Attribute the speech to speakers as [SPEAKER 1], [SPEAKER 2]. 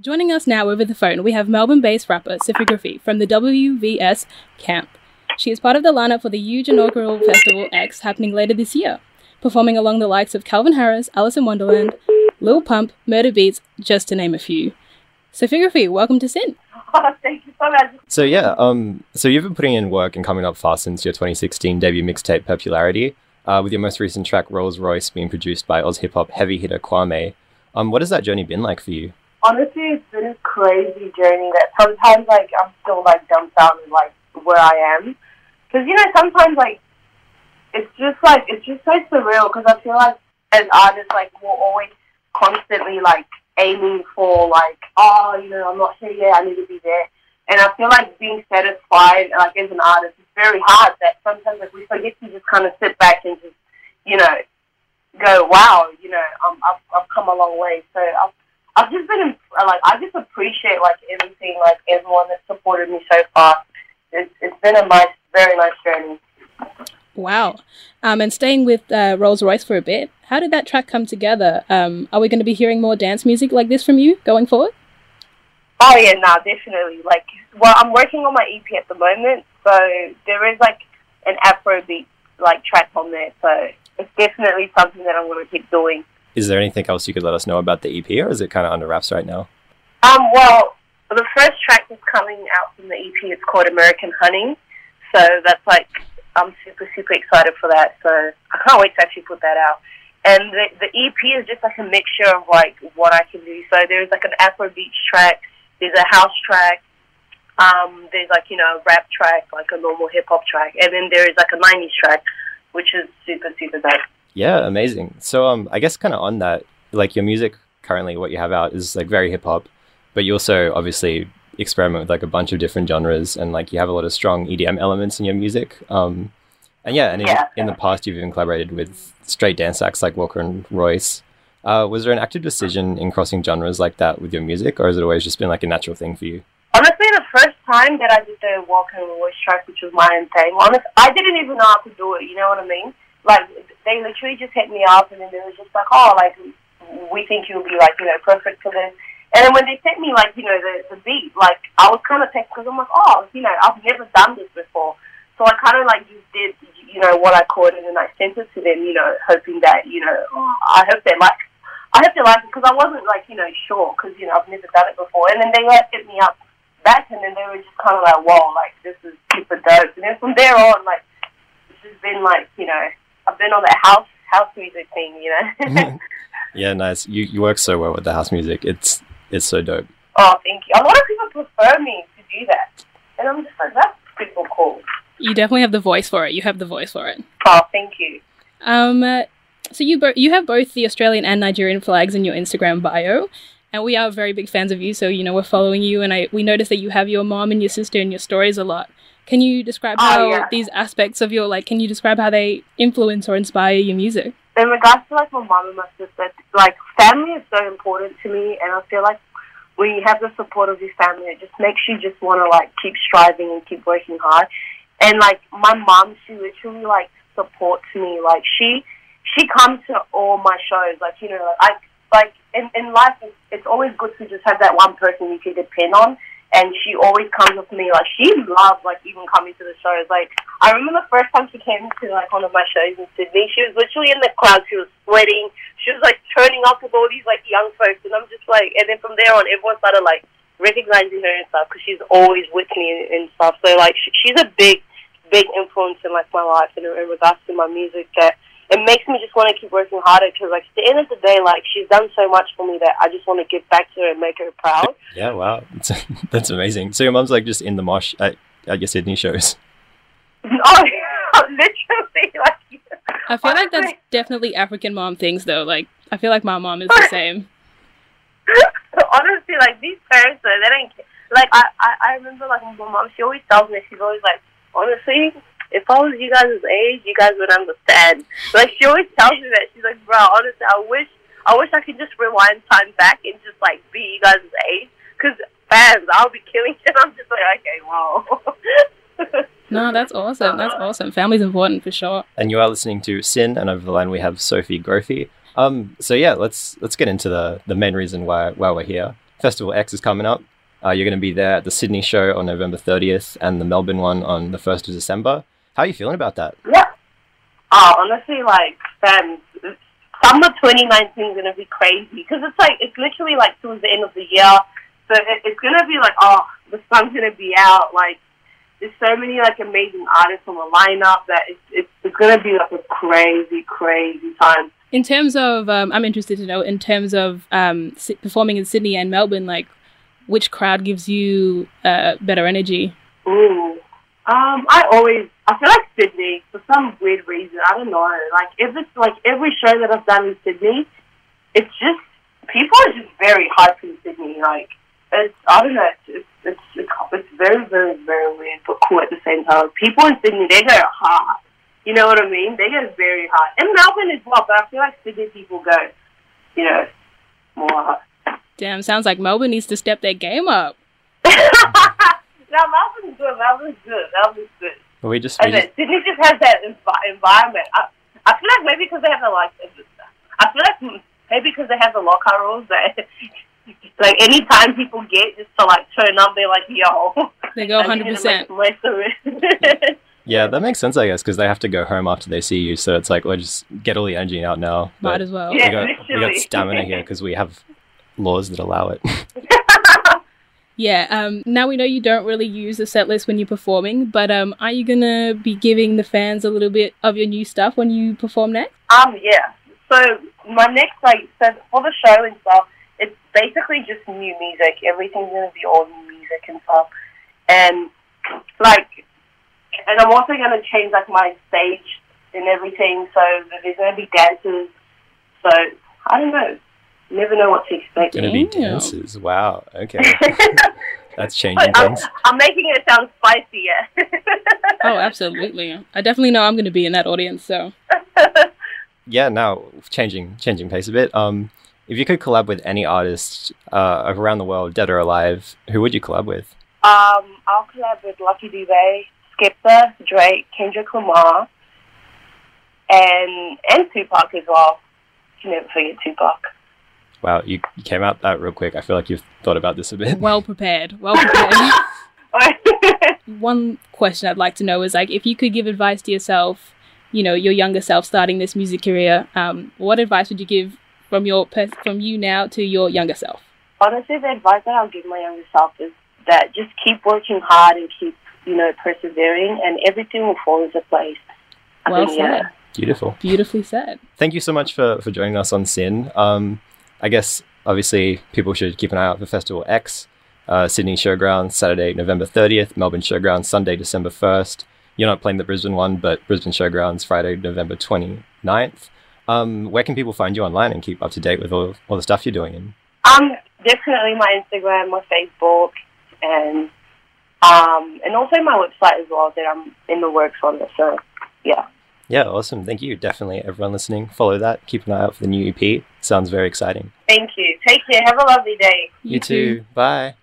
[SPEAKER 1] Joining us now over the phone, we have Melbourne based rapper Sophiegrophy from the WVS camp. She is part of the lineup for the huge inaugural Festival X happening later this year, performing along the likes of Calvin Harris, Alison Wonderland, Lil Pump, Murda Beatz, just to name a few. Sophiegrophy, welcome to SYN.
[SPEAKER 2] Oh, thank you so much.
[SPEAKER 3] So yeah, um, so you've been putting in work and coming up fast since your 2016 debut mixtape Popularity, uh, with your most recent track Rolls Royce being produced by Oz hip hop heavy hitter Kwame. Um, what has that journey been like for you?
[SPEAKER 2] Honestly, it's been a crazy journey that sometimes like I'm still like dumbfounded like where I am, because you know sometimes like it's just like it's just so surreal because I feel like as artists like we're always constantly like aiming for like oh you know I'm not here yet I need to be there, and I feel like being satisfied like as an artist is very hard. That sometimes like we forget to just kind of sit back and just you know go wow you know um, I've I've come a long way. So I've I've just been like I just appreciate like everything like everyone that supported me so far. It's it's been a nice, very nice journey.
[SPEAKER 1] Wow. Um, and staying with uh, Rolls Royce for a bit, how did that track come together? Um, are we going to be hearing more dance music like this from you going forward?
[SPEAKER 2] Oh yeah, no, definitely. Like, well, I'm working on my EP at the moment, so there is like an Afrobeat like track on there. So it's definitely something that I'm going to keep doing.
[SPEAKER 3] Is there anything else you could let us know about the EP, or is it kind of under wraps right now?
[SPEAKER 2] Um, well, the first track is coming out from the EP. It's called American Honey. So that's like I'm super super excited for that. So I can't wait to actually put that out. And the, the EP is just like a mixture of like what I can do. So there's like an Afrobeat track, there's a house track, um, there's like you know a rap track, like a normal hip hop track, and then there is like a '90s track, which is super super dope.
[SPEAKER 3] Yeah, amazing. So um, I guess kind of on that, like your music currently, what you have out is like very hip hop, but you also obviously experiment with like a bunch of different genres, and like you have a lot of strong EDM elements in your music. Um, and yeah, and in,
[SPEAKER 2] Yeah.
[SPEAKER 3] in the past you've even collaborated with straight dance acts like Walker and Royce. Uh, was there an active decision in crossing genres like that with your music, or has it always just been like a natural thing for you?
[SPEAKER 2] Honestly, the first time that I did the Walker and Royce track, which was my own thing, honest, I didn't even know how to do it. You know what I mean? Like they literally just hit me up, and then they was just like, "Oh, like we think you'll be like you know perfect for this." And then when they sent me like you know the the beat, like I was kind of pissed because I'm like, "Oh, you know, I've never done this before." So I kind of like just did you know what I could, and then I sent it to them, you know, hoping that you know oh, I hope they like. I hope they like it because I wasn't like you know sure because you know I've never done it before, and then they had hit me up back, and then they were just kind of like, "Whoa, like this is super dope." And then from there on, like it's just been like you know I've been on that house house music thing, you know.
[SPEAKER 3] Yeah, nice. You you work so well with the house music. It's it's so dope.
[SPEAKER 2] oh, thank you. A lot of people prefer me to do that, and I'm just like that's pretty cool.
[SPEAKER 1] You definitely have the voice for it. You have the voice for it.
[SPEAKER 2] Oh, thank you.
[SPEAKER 1] Um, uh, so you bo- you have both the Australian and Nigerian flags in your Instagram bio, and we are very big fans of you. So you know we're following you, and I we noticed that you have your mom and your sister in your stories a lot. Can you describe
[SPEAKER 2] Oh,
[SPEAKER 1] how
[SPEAKER 2] yeah.
[SPEAKER 1] these aspects of your like? Can you describe how they influence or inspire your music?
[SPEAKER 2] in regards to like my mom and my sister, like family is so important to me, and I feel like when you have the support of your family, it just makes you just want to like keep striving and keep working hard. And like my mom, she literally like supports me. Like she, she comes to all my shows. Like you know, like I like in in life, it's, it's always good to just have that one person you can depend on. And she always comes with me. Like she loves like even coming to the shows. Like I remember the first time she came to like one of my shows in Sydney. She was literally in the crowd. She was sweating. She was like turning up with all these like young folks, and I'm just like. And then from there on, everyone started like recognizing her and stuff because she's always with me and, and stuff. So like she, she's a big, big influence in like my life and in, in regards to my music that it makes me just want to keep working harder because like at the end of the day, like she's done so much for me that I just want to give back to her and make her proud.
[SPEAKER 3] Yeah, wow, It's- that's amazing. So your mom's like just in the mosh at, at your Sydney shows.
[SPEAKER 2] oh, literally, like.
[SPEAKER 1] I feel like that's definitely African mom things though. Like I feel like my mom is the same.
[SPEAKER 2] honestly, like these parents, though, they don't. Care. Like I, I, I remember, like my mom, she always tells me, she's always like, honestly, if I was you guys' age, you guys would understand. Like she always tells me that. She's like, bro, honestly, I wish, I wish I could just rewind time back and just like be you guys' age, because fans, I'll be killing it. I'm just like, okay, wow.
[SPEAKER 1] No, that's awesome. That's awesome. Family's important for sure.
[SPEAKER 3] And you are listening to SYN, and over the line we have Sophiegrophy. Um, so yeah, let's let's get into the the main reason why why we're here. Festival X is coming up. Uh, you're going to be there at the Sydney show on November 30th and the Melbourne one on the 1st of December. How are you feeling about that?
[SPEAKER 2] Yeah. Oh, honestly, like, fam, summer 2019 is gonna be crazy because it's like it's literally like towards the end of the year, so it, it's gonna be like, oh, the sun's gonna be out. Like, there's so many like amazing artists on the lineup that it's it's, it's gonna be like a crazy, crazy time.
[SPEAKER 1] In terms of, um, I'm interested to know, in terms of um, performing in Sydney and Melbourne, like, which crowd gives you uh, better energy?
[SPEAKER 2] Ooh. Um, I always I feel like Sydney for some weird reason. I don't know. Like every like every show that I've done in Sydney, it's just people are just very hyped in Sydney. Like it's I don't know. It's it's it's, it's very very very weird but cool at the same time. People in Sydney they go hard. You know what I mean? They go very hard. And Melbourne as well, but I feel like Sydney people go, you know, more hard.
[SPEAKER 1] Damn, sounds like Melbourne needs to step their game up.
[SPEAKER 2] no, Melbourne's good. Melbourne's good. Melbourne's good.
[SPEAKER 3] Well, we just, we
[SPEAKER 2] And
[SPEAKER 3] just
[SPEAKER 2] then Sydney just has that envi- environment. I, I feel like maybe because they have the like, I feel like maybe because they have the lockout rules that like anytime people get just to like turn up, they're like, yo,
[SPEAKER 1] They go
[SPEAKER 2] I need to
[SPEAKER 1] 100%.
[SPEAKER 2] make the most of it.
[SPEAKER 3] yeah, that makes sense, I guess, because they have to go home after they see you. So it's like, well, just get all the energy out now.
[SPEAKER 1] Might as well.
[SPEAKER 3] we got, we got stamina here because we have laws that allow it.
[SPEAKER 1] Yeah, um, now we know you don't really use the set list when you're performing, but um, are you gonna be giving the fans a little bit of your new stuff when you perform next?
[SPEAKER 2] um, yeah. So my next like so for the show and stuff, it's basically just new music. Everything's gonna be all new music and stuff, and like, and I'm also gonna change like my stage and everything. So there's gonna be dances. So I don't know. You never know what to expect.
[SPEAKER 3] Gonna be
[SPEAKER 1] Damn.
[SPEAKER 3] dances. Wow. Okay. That's changing
[SPEAKER 2] But I'm,
[SPEAKER 3] things.
[SPEAKER 2] I'm making it sound spicy, yeah.
[SPEAKER 1] Oh, absolutely. I definitely know I'm gonna be in that audience, so.
[SPEAKER 3] Yeah. Now changing changing pace a bit. Um, if you could collab with any artist uh, around the world, dead or alive, who would you collab with?
[SPEAKER 2] Um, I'll collab with Lucky Dubé, Skepta, Drake, Kendrick Lamar, and and Tupac as well. You never forget Tupac.
[SPEAKER 3] Wow, you, you came out that real quick. I feel like you've thought about this a bit.
[SPEAKER 1] Well prepared. Well prepared. One question I'd like to know is like if you could give advice to yourself, you know, your younger self starting this music career, um, what advice would you give from your pers- from you now to your younger self?
[SPEAKER 2] Honestly, the advice that I'll give my younger self is that just keep working hard and keep, you know, persevering, and everything will fall into place. I
[SPEAKER 1] Well
[SPEAKER 2] think, yeah.
[SPEAKER 1] said.
[SPEAKER 3] Beautiful.
[SPEAKER 1] Beautifully said.
[SPEAKER 3] Thank you so much for, for joining us on SYN. Um, I guess obviously people should keep an eye out for Festival X, uh, Sydney Showgrounds, Saturday, November 30th, Melbourne Showgrounds, Sunday, December 1st. You're not playing the Brisbane one, but Brisbane Showgrounds, Friday, November 29th. Um, where can people find you online and keep up to date with all, all the stuff you're doing?
[SPEAKER 2] Um, definitely my Instagram, my Facebook, and um, and also my website as well that I'm in the works on. It. So, yeah.
[SPEAKER 3] Yeah, awesome. Thank you. Definitely everyone listening, follow that. Keep an eye out for the new EP. Sounds very exciting.
[SPEAKER 2] Thank you. Take care. Have a lovely day.
[SPEAKER 3] you too. Bye.